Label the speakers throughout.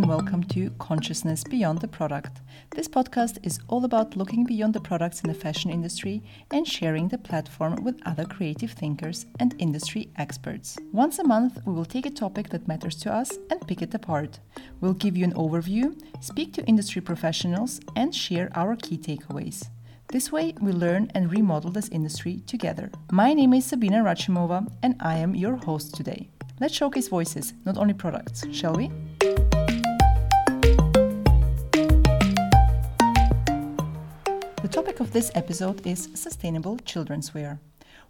Speaker 1: and welcome to Consciousness Beyond the Product. This podcast is all about looking beyond the products in the fashion industry and sharing the platform with other creative thinkers and industry experts. Once a month, we will take a topic that matters to us and pick it apart. We'll give you an overview, speak to industry professionals, and share our key takeaways. This way, we learn and remodel this industry together. My name is Sabina Rachimova, and I am your host today. Let's showcase voices, not only products, shall we? The topic of this episode is sustainable children's wear.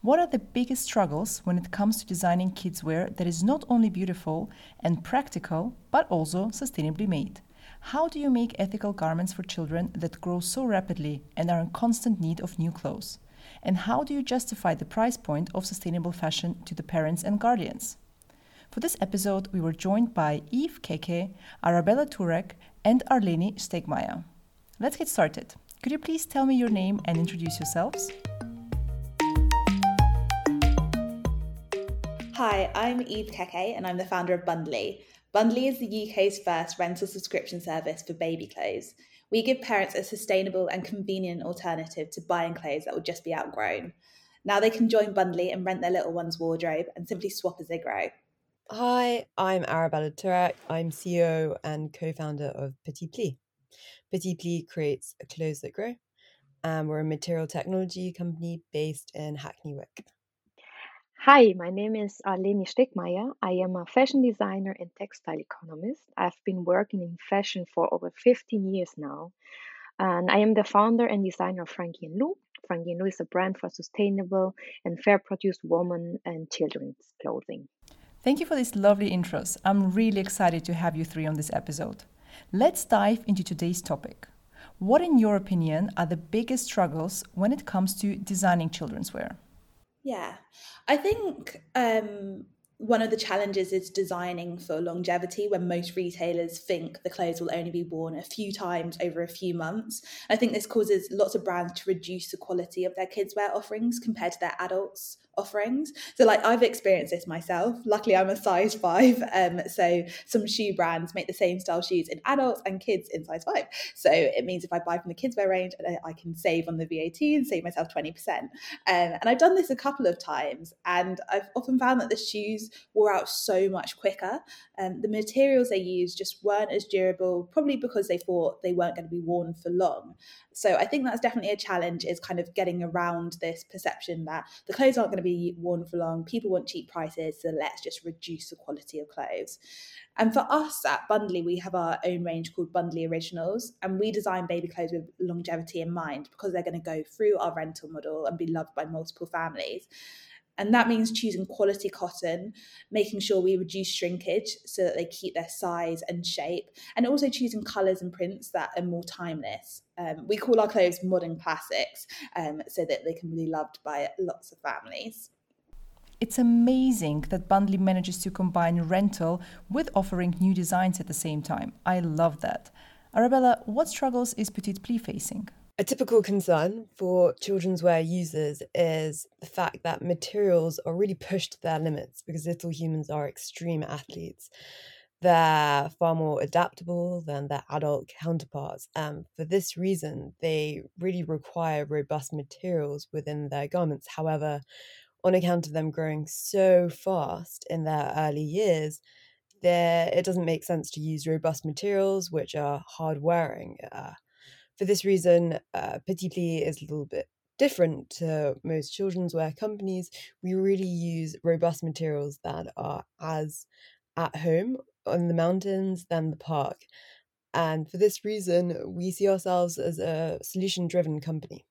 Speaker 1: What are the biggest struggles when it comes to designing kids' wear that is not only beautiful and practical, but also sustainably made? How do you make ethical garments for children that grow so rapidly and are in constant need of new clothes? And how do you justify the price point of sustainable fashion to the parents and guardians? For this episode, we were joined by Eve Keke, Arabella Turek, and Arleni Stegmaier. Let's get started. Could you please tell me your name and introduce yourselves?
Speaker 2: Hi, I'm Eve Keke and I'm the founder of Bundly. Bundly is the UK's first rental subscription service for baby clothes. We give parents a sustainable and convenient alternative to buying clothes that will just be outgrown. Now they can join Bundly and rent their little one's wardrobe and simply swap as they grow.
Speaker 3: Hi, I'm Arabella Turek. I'm CEO and co founder of Petit Pli. Petit Pli creates clothes that grow, and we're a material technology company based in Hackney Wick.
Speaker 4: Hi, my name is Arleni Stegmaier. I am a fashion designer and textile economist. I've been working in fashion for over 15 years now. And I am the founder and designer of Frankie and Lou. Frankie and Lou is a brand for sustainable and fair produced women and children's clothing.
Speaker 1: Thank you for these lovely intros. I'm really excited to have you three on this episode. Let's dive into today's topic. What, in your opinion, are the biggest struggles when it comes to designing children's wear?
Speaker 2: Yeah, I think um, one of the challenges is designing for longevity when most retailers think the clothes will only be worn a few times over a few months. I think this causes lots of brands to reduce the quality of their kids' wear offerings compared to their adults offerings. So like I've experienced this myself. Luckily I'm a size five. Um, so some shoe brands make the same style shoes in adults and kids in size five. So it means if I buy from the kids wear range, I can save on the VAT and save myself 20%. Um, and I've done this a couple of times and I've often found that the shoes wore out so much quicker. Um, the materials they used just weren't as durable, probably because they thought they weren't going to be worn for long. So I think that's definitely a challenge is kind of getting around this perception that the clothes aren't going to be worn for long. People want cheap prices, so let's just reduce the quality of clothes. And for us at Bundly, we have our own range called Bundly Originals, and we design baby clothes with longevity in mind because they're going to go through our rental model and be loved by multiple families. And that means choosing quality cotton, making sure we reduce shrinkage so that they keep their size and shape, and also choosing colours and prints that are more timeless. Um, we call our clothes modern classics um, so that they can be loved by lots of families.
Speaker 1: It's amazing that Bundly manages to combine rental with offering new designs at the same time. I love that. Arabella, what struggles is Petit Pli facing?
Speaker 3: A typical concern for children's wear users is the fact that materials are really pushed to their limits because little humans are extreme athletes. They're far more adaptable than their adult counterparts. And for this reason, they really require robust materials within their garments. However, on account of them growing so fast in their early years, there it doesn't make sense to use robust materials which are hard wearing. Uh, for this reason, uh, Petit Pli is a little bit different to most children's wear companies. We really use robust materials that are as at home on the mountains than the park. And for this reason, we see ourselves as a solution driven company.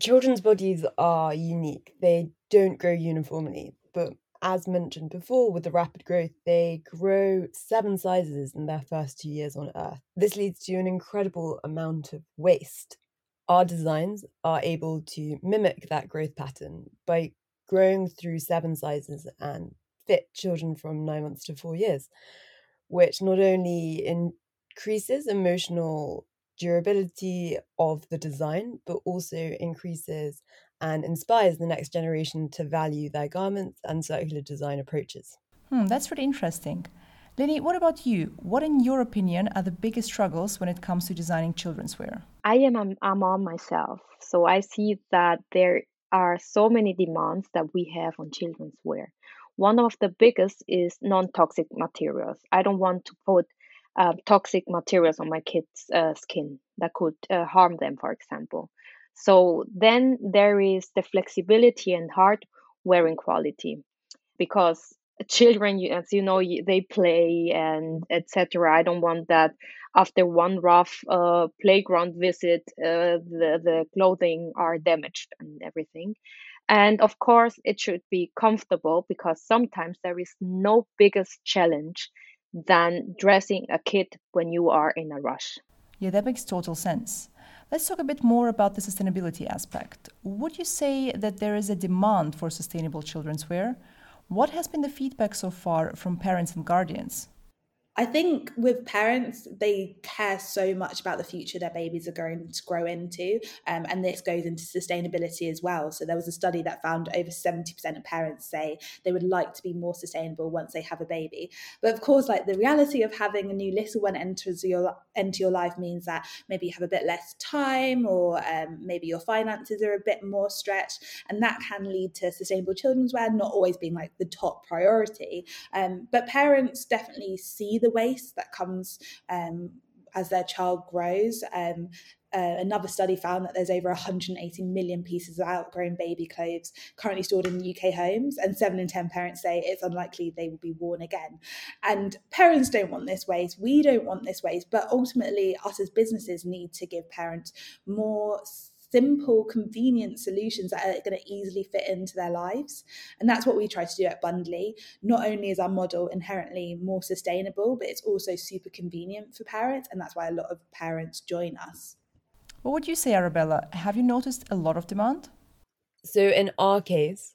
Speaker 3: Children's bodies are unique, they don't grow uniformly, but as mentioned before, with the rapid growth, they grow seven sizes in their first two years on Earth. This leads to an incredible amount of waste. Our designs are able to mimic that growth pattern by growing through seven sizes and fit children from nine months to four years, which not only increases emotional durability of the design, but also increases and inspires the next generation to value their garments and circular design approaches.
Speaker 1: Hmm, that's really interesting. Lenny, what about you? What, in your opinion, are the biggest struggles when it comes to designing children's wear?
Speaker 4: I am a, a mom myself, so I see that there are so many demands that we have on children's wear. One of the biggest is non toxic materials. I don't want to put uh, toxic materials on my kids' uh, skin that could uh, harm them, for example. So then there is the flexibility and hard wearing quality because children as you know they play and etc i don't want that after one rough uh, playground visit uh, the, the clothing are damaged and everything. And of course it should be comfortable because sometimes there is no biggest challenge than dressing a kid when you are in a rush.
Speaker 1: Yeah that makes total sense Let's talk a bit more about the sustainability aspect. Would you say that there is a demand for sustainable children's wear? What has been the feedback so far from parents and guardians?
Speaker 2: I think with parents, they care so much about the future their babies are going to grow into. Um, and this goes into sustainability as well. So there was a study that found over 70% of parents say they would like to be more sustainable once they have a baby. But of course, like the reality of having a new little one enters your into your life means that maybe you have a bit less time or um, maybe your finances are a bit more stretched. And that can lead to sustainable children's wear not always being like the top priority. Um, but parents definitely see the waste that comes um, as their child grows. Um, uh, another study found that there's over 180 million pieces of outgrown baby clothes currently stored in UK homes, and seven in 10 parents say it's unlikely they will be worn again. And parents don't want this waste, we don't want this waste, but ultimately, us as businesses need to give parents more simple, convenient solutions that are going to easily fit into their lives. And that's what we try to do at Bundly. Not only is our model inherently more sustainable, but it's also super convenient for parents. And that's why a lot of parents join us.
Speaker 1: What would you say, Arabella? Have you noticed a lot of demand?
Speaker 3: So, in our case,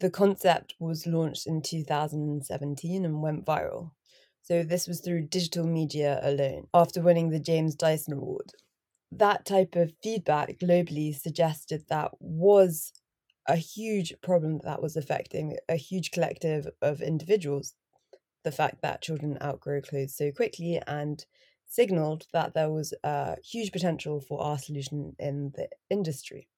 Speaker 3: the concept was launched in 2017 and went viral. So, this was through digital media alone after winning the James Dyson Award that type of feedback globally suggested that was a huge problem that was affecting a huge collective of individuals. The fact that children outgrow clothes so quickly and signaled that there was a huge potential for our solution in the industry.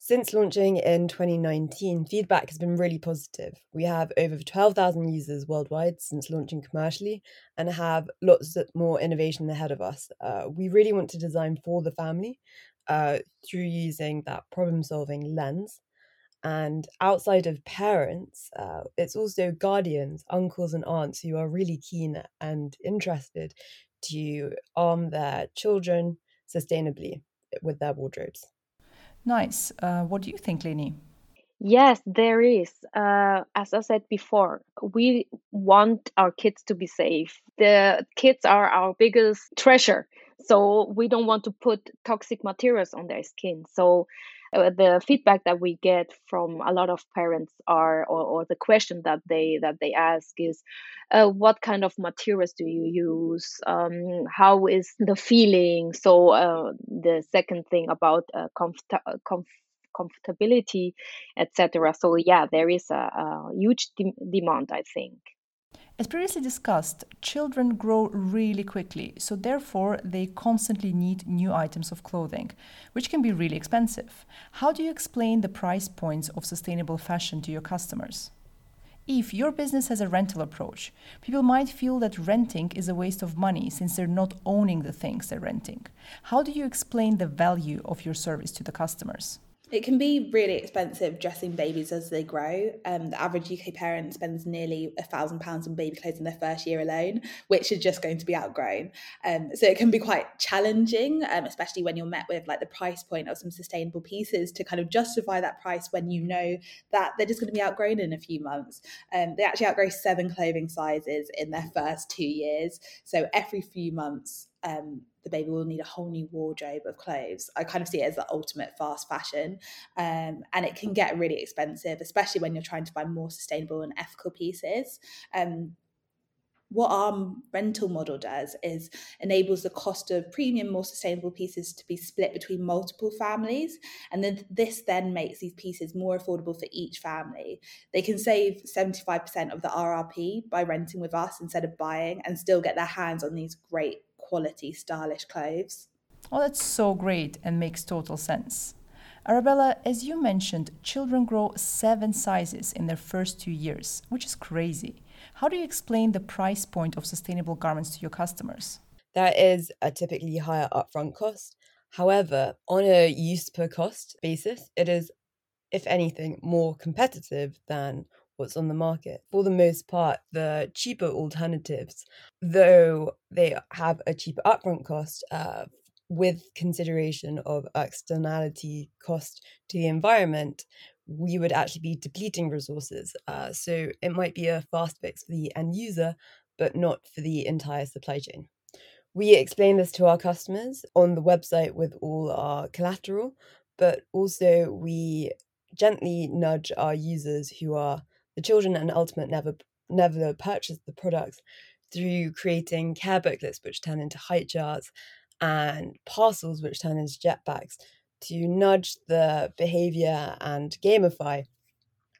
Speaker 3: Since launching in 2019, feedback has been really positive. We have over 12,000 users worldwide since launching commercially and have lots more innovation ahead of us. Uh, we really want to design for the family uh, through using that problem solving lens. And outside of parents, uh, it's also guardians, uncles, and aunts who are really keen and interested to arm their children sustainably with their wardrobes.
Speaker 1: Nice. Uh, what do you think, Leni?
Speaker 4: Yes, there is. Uh, as I said before, we want our kids to be safe. The kids are our biggest treasure. So we don't want to put toxic materials on their skin. So uh, the feedback that we get from a lot of parents are or, or the question that they that they ask is uh, what kind of materials do you use? Um, how is the feeling? So uh, the second thing about uh, comfort, comf- comfortability etc so yeah there is a, a huge de- demand i think
Speaker 1: as previously discussed, children grow really quickly, so therefore they constantly need new items of clothing, which can be really expensive. How do you explain the price points of sustainable fashion to your customers? If your business has a rental approach, people might feel that renting is a waste of money since they're not owning the things they're renting. How do you explain the value of your service to the customers?
Speaker 2: It can be really expensive dressing babies as they grow. Um, the average UK parent spends nearly a thousand pounds on baby clothes in their first year alone, which is just going to be outgrown. Um, so it can be quite challenging, um, especially when you're met with like the price point of some sustainable pieces to kind of justify that price when you know that they're just going to be outgrown in a few months. Um, they actually outgrow seven clothing sizes in their first two years. So every few months, um, the baby will need a whole new wardrobe of clothes. I kind of see it as the ultimate fast fashion. Um, and it can get really expensive, especially when you're trying to find more sustainable and ethical pieces. Um, what our rental model does is enables the cost of premium, more sustainable pieces to be split between multiple families. And then this then makes these pieces more affordable for each family. They can save 75% of the RRP by renting with us instead of buying and still get their hands on these great quality, stylish clothes.
Speaker 1: Oh, that's so great and makes total sense. Arabella, as you mentioned, children grow seven sizes in their first two years, which is crazy. How do you explain the price point of sustainable garments to your customers?
Speaker 3: There is a typically higher upfront cost. However, on a use per cost basis, it is, if anything, more competitive than what's on the market. For the most part, the cheaper alternatives, though they have a cheaper upfront cost, uh, with consideration of externality cost to the environment, we would actually be depleting resources. Uh, so it might be a fast fix for the end user, but not for the entire supply chain. We explain this to our customers on the website with all our collateral, but also we gently nudge our users who are the children and ultimate never never purchase the products through creating care booklets which turn into height charts and parcels, which turn into jetpacks, to nudge the behavior and gamify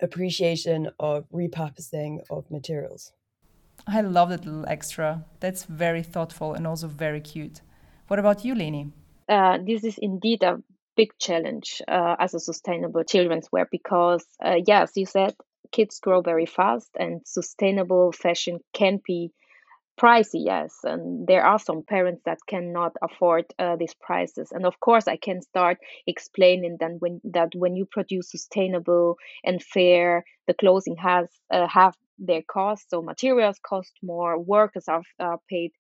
Speaker 3: appreciation of repurposing of materials.
Speaker 1: I love that little extra. That's very thoughtful and also very cute. What about you, Leni?
Speaker 4: Uh, this is indeed a big challenge uh, as a sustainable children's wear because, uh, yes, you said kids grow very fast and sustainable fashion can be pricey yes and there are some parents that cannot afford uh, these prices. And of course i can start explaining then when that when you produce sustainable and fair the clothing has uh, have their costs so materials cost more workers are, are paid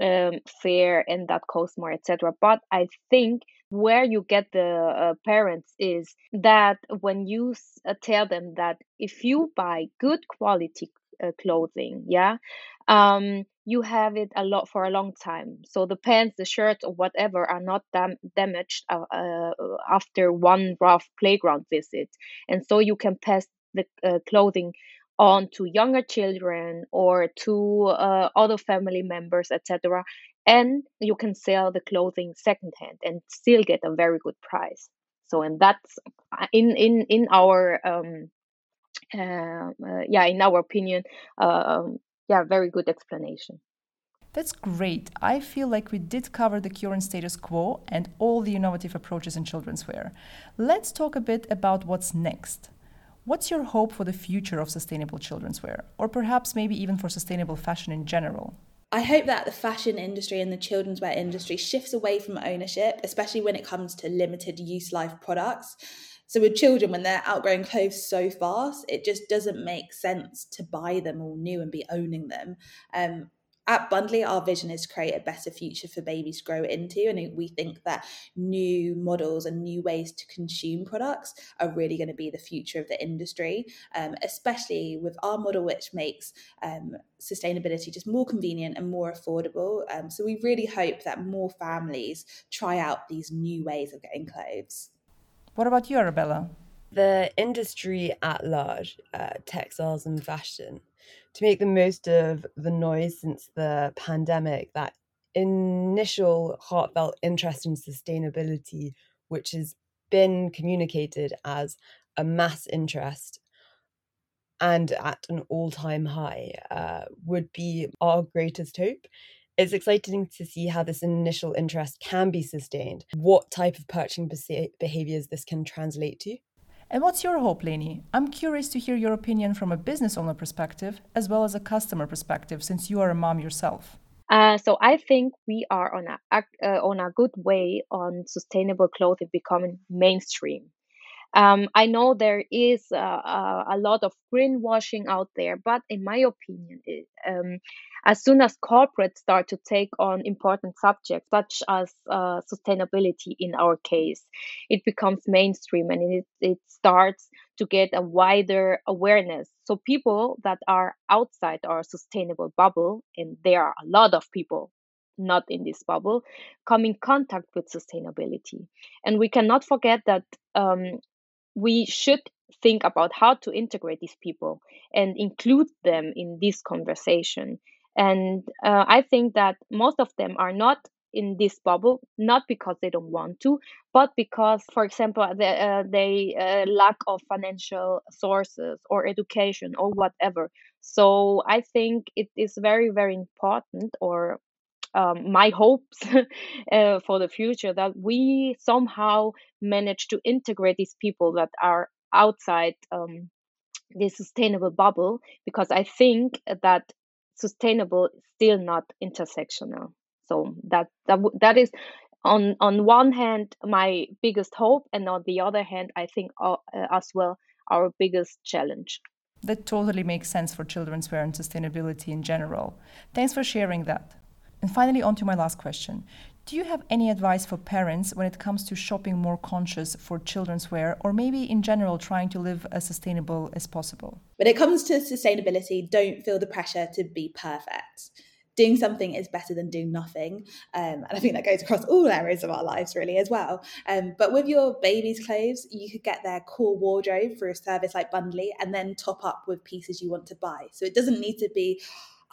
Speaker 4: um, fair and that costs more etc but i think where you get the uh, parents is that when you uh, tell them that if you buy good quality uh, clothing yeah um, you have it a lot for a long time. So the pants, the shirts, or whatever are not dam- damaged uh, uh, after one rough playground visit, and so you can pass the uh, clothing on to younger children or to uh, other family members, etc. And you can sell the clothing secondhand and still get a very good price. So, and that's uh, in in in our um, uh, uh, yeah, in our opinion, uh, um, yeah, very good explanation.
Speaker 1: That's great. I feel like we did cover the current status quo and all the innovative approaches in children's wear. Let's talk a bit about what's next. What's your hope for the future of sustainable children's wear, or perhaps maybe even for sustainable fashion in general?
Speaker 2: I hope that the fashion industry and the children's wear industry shifts away from ownership, especially when it comes to limited use life products. So with children, when they're outgrowing clothes so fast, it just doesn't make sense to buy them all new and be owning them. Um, at Bundly, our vision is to create a better future for babies to grow into. And we think that new models and new ways to consume products are really going to be the future of the industry, um, especially with our model, which makes um, sustainability just more convenient and more affordable. Um, so we really hope that more families try out these new ways of getting clothes.
Speaker 1: What about you, Arabella?
Speaker 3: The industry at large, uh, textiles and fashion, to make the most of the noise since the pandemic, that initial heartfelt interest in sustainability, which has been communicated as a mass interest and at an all time high, uh, would be our greatest hope it's exciting to see how this initial interest can be sustained, what type of purchasing behaviors this can translate to.
Speaker 1: And what's your hope, Leni? I'm curious to hear your opinion from a business owner perspective as well as a customer perspective, since you are a mom yourself.
Speaker 4: Uh, so I think we are on a uh, on a good way on sustainable clothing becoming mainstream. Um, I know there is uh, uh, a lot of greenwashing out there, but in my opinion, it, um, as soon as corporates start to take on important subjects such as uh, sustainability in our case, it becomes mainstream and it, it starts to get a wider awareness. So people that are outside our sustainable bubble, and there are a lot of people not in this bubble, come in contact with sustainability. And we cannot forget that um, we should think about how to integrate these people and include them in this conversation And uh, I think that most of them are not in this bubble, not because they don't want to, but because, for example, they, uh, they uh, lack of financial sources or education or whatever. So I think it is very, very important, or um, my hopes uh, for the future, that we somehow manage to integrate these people that are outside um, this sustainable bubble, because I think that sustainable is still not intersectional. So that that that is on on one hand my biggest hope, and on the other hand, I think uh, as well our biggest challenge.
Speaker 1: That totally makes sense for children's wear and sustainability in general. Thanks for sharing that. And finally, on to my last question. Do you have any advice for parents when it comes to shopping more conscious for children's wear, or maybe in general trying to live as sustainable as possible?
Speaker 2: When it comes to sustainability, don't feel the pressure to be perfect. Doing something is better than doing nothing. Um, and I think that goes across all areas of our lives, really, as well. Um, but with your baby's clothes, you could get their core wardrobe through a service like Bundly and then top up with pieces you want to buy. So it doesn't need to be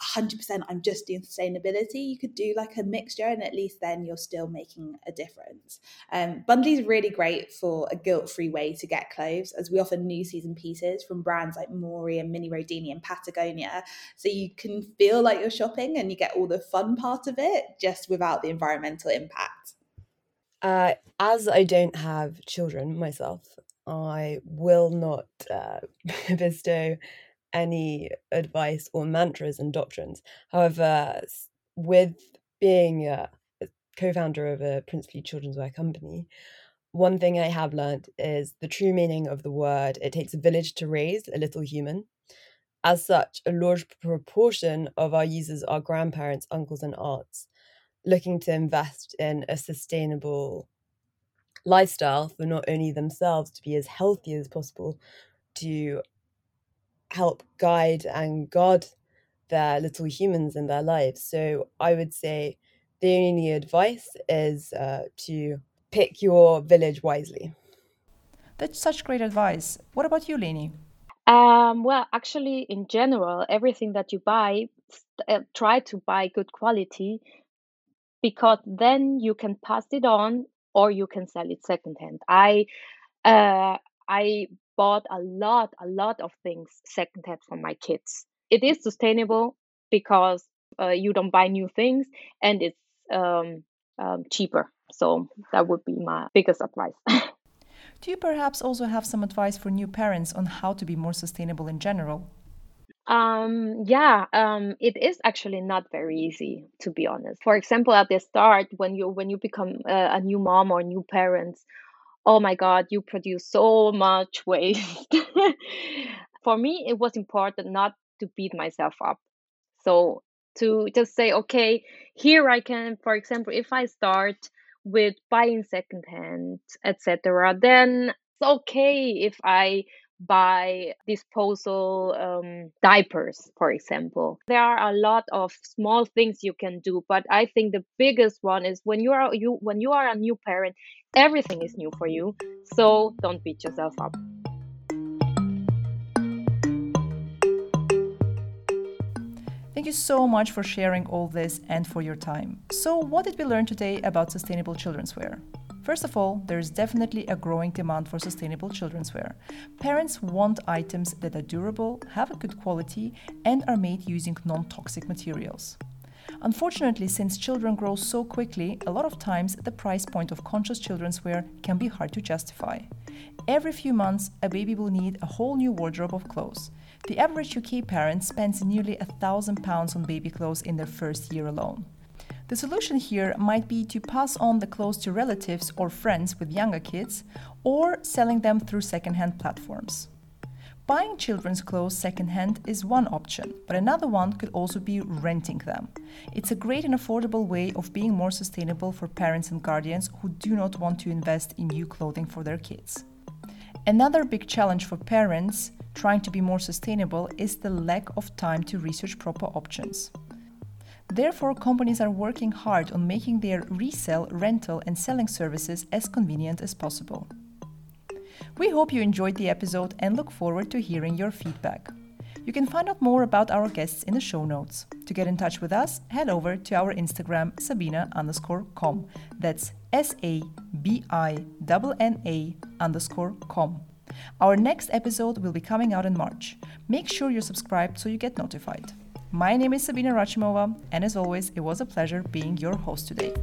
Speaker 2: 100% I'm just doing sustainability. You could do like a mixture, and at least then you're still making a difference. Um, Bundly is really great for a guilt free way to get clothes, as we offer new season pieces from brands like Mori and Mini Rodini and Patagonia. So you can feel like you're shopping and you get all the fun part of it just without the environmental impact.
Speaker 3: Uh, as I don't have children myself, I will not uh, bestow any advice or mantras and doctrines. However, with being a co-founder of a princely children's wear company, one thing I have learned is the true meaning of the word it takes a village to raise a little human. As such, a large proportion of our users are grandparents, uncles, and aunts looking to invest in a sustainable lifestyle for not only themselves to be as healthy as possible, to help guide and guard their little humans in their lives. So I would say the only advice is uh, to pick your village wisely.
Speaker 1: That's such great advice. What about you, Leni?
Speaker 4: Um, well, actually, in general, everything that you buy, uh, try to buy good quality because then you can pass it on or you can sell it secondhand. I uh, I bought a lot, a lot of things secondhand for my kids. It is sustainable because uh, you don't buy new things and it's um, um, cheaper. So that would be my biggest advice.
Speaker 1: Do you perhaps also have some advice for new parents on how to be more sustainable in general?
Speaker 4: Um, yeah, um, it is actually not very easy to be honest. For example, at the start, when you when you become uh, a new mom or new parents, oh my god you produce so much waste. For me it was important not to beat myself up. So to just say okay here i can for example if i start with buying secondhand etc then it's okay if i buy disposal um, diapers for example there are a lot of small things you can do but i think the biggest one is when you are you when you are a new parent everything is new for you so don't beat yourself up
Speaker 1: Thank you so much for sharing all this and for your time. So, what did we learn today about sustainable children's wear? First of all, there is definitely a growing demand for sustainable children's wear. Parents want items that are durable, have a good quality, and are made using non toxic materials. Unfortunately, since children grow so quickly, a lot of times the price point of conscious children's wear can be hard to justify. Every few months, a baby will need a whole new wardrobe of clothes. The average UK parent spends nearly a thousand pounds on baby clothes in their first year alone. The solution here might be to pass on the clothes to relatives or friends with younger kids, or selling them through secondhand platforms. Buying children's clothes secondhand is one option, but another one could also be renting them. It's a great and affordable way of being more sustainable for parents and guardians who do not want to invest in new clothing for their kids. Another big challenge for parents trying to be more sustainable is the lack of time to research proper options. Therefore, companies are working hard on making their resale, rental, and selling services as convenient as possible. We hope you enjoyed the episode and look forward to hearing your feedback. You can find out more about our guests in the show notes. To get in touch with us, head over to our Instagram, Sabina underscore com. That's S A B I N A underscore com. Our next episode will be coming out in March. Make sure you're subscribed so you get notified. My name is Sabina Rachimova, and as always, it was a pleasure being your host today.